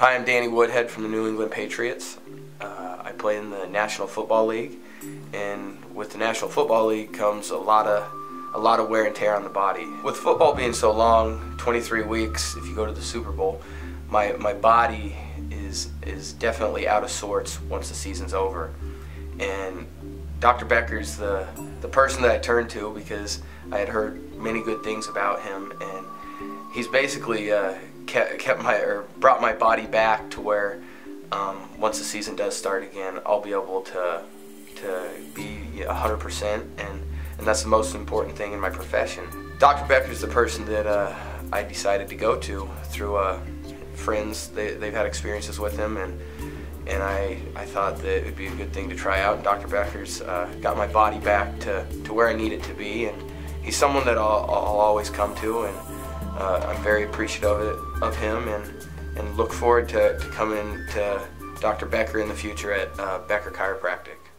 Hi, I'm Danny Woodhead from the New England Patriots. Uh, I play in the National Football League, and with the National Football League comes a lot of a lot of wear and tear on the body. With football being so long, 23 weeks, if you go to the Super Bowl, my my body is is definitely out of sorts once the season's over, and Dr. Becker's the the person that I turn to because I had heard many good things about him, and he's basically uh, kept, kept my or brought my body back to where um, once the season does start again, I'll be able to to be 100%, and and that's the most important thing in my profession. Dr. Becker is the person that uh, I decided to go to through uh, friends. They, they've had experiences with him, and and I, I thought that it would be a good thing to try out. And Dr. Becker's uh, got my body back to, to where I need it to be, and he's someone that I'll, I'll always come to, and uh, I'm very appreciative of, it, of him, and, and look forward to, to coming to Dr. Becker in the future at uh, Becker Chiropractic.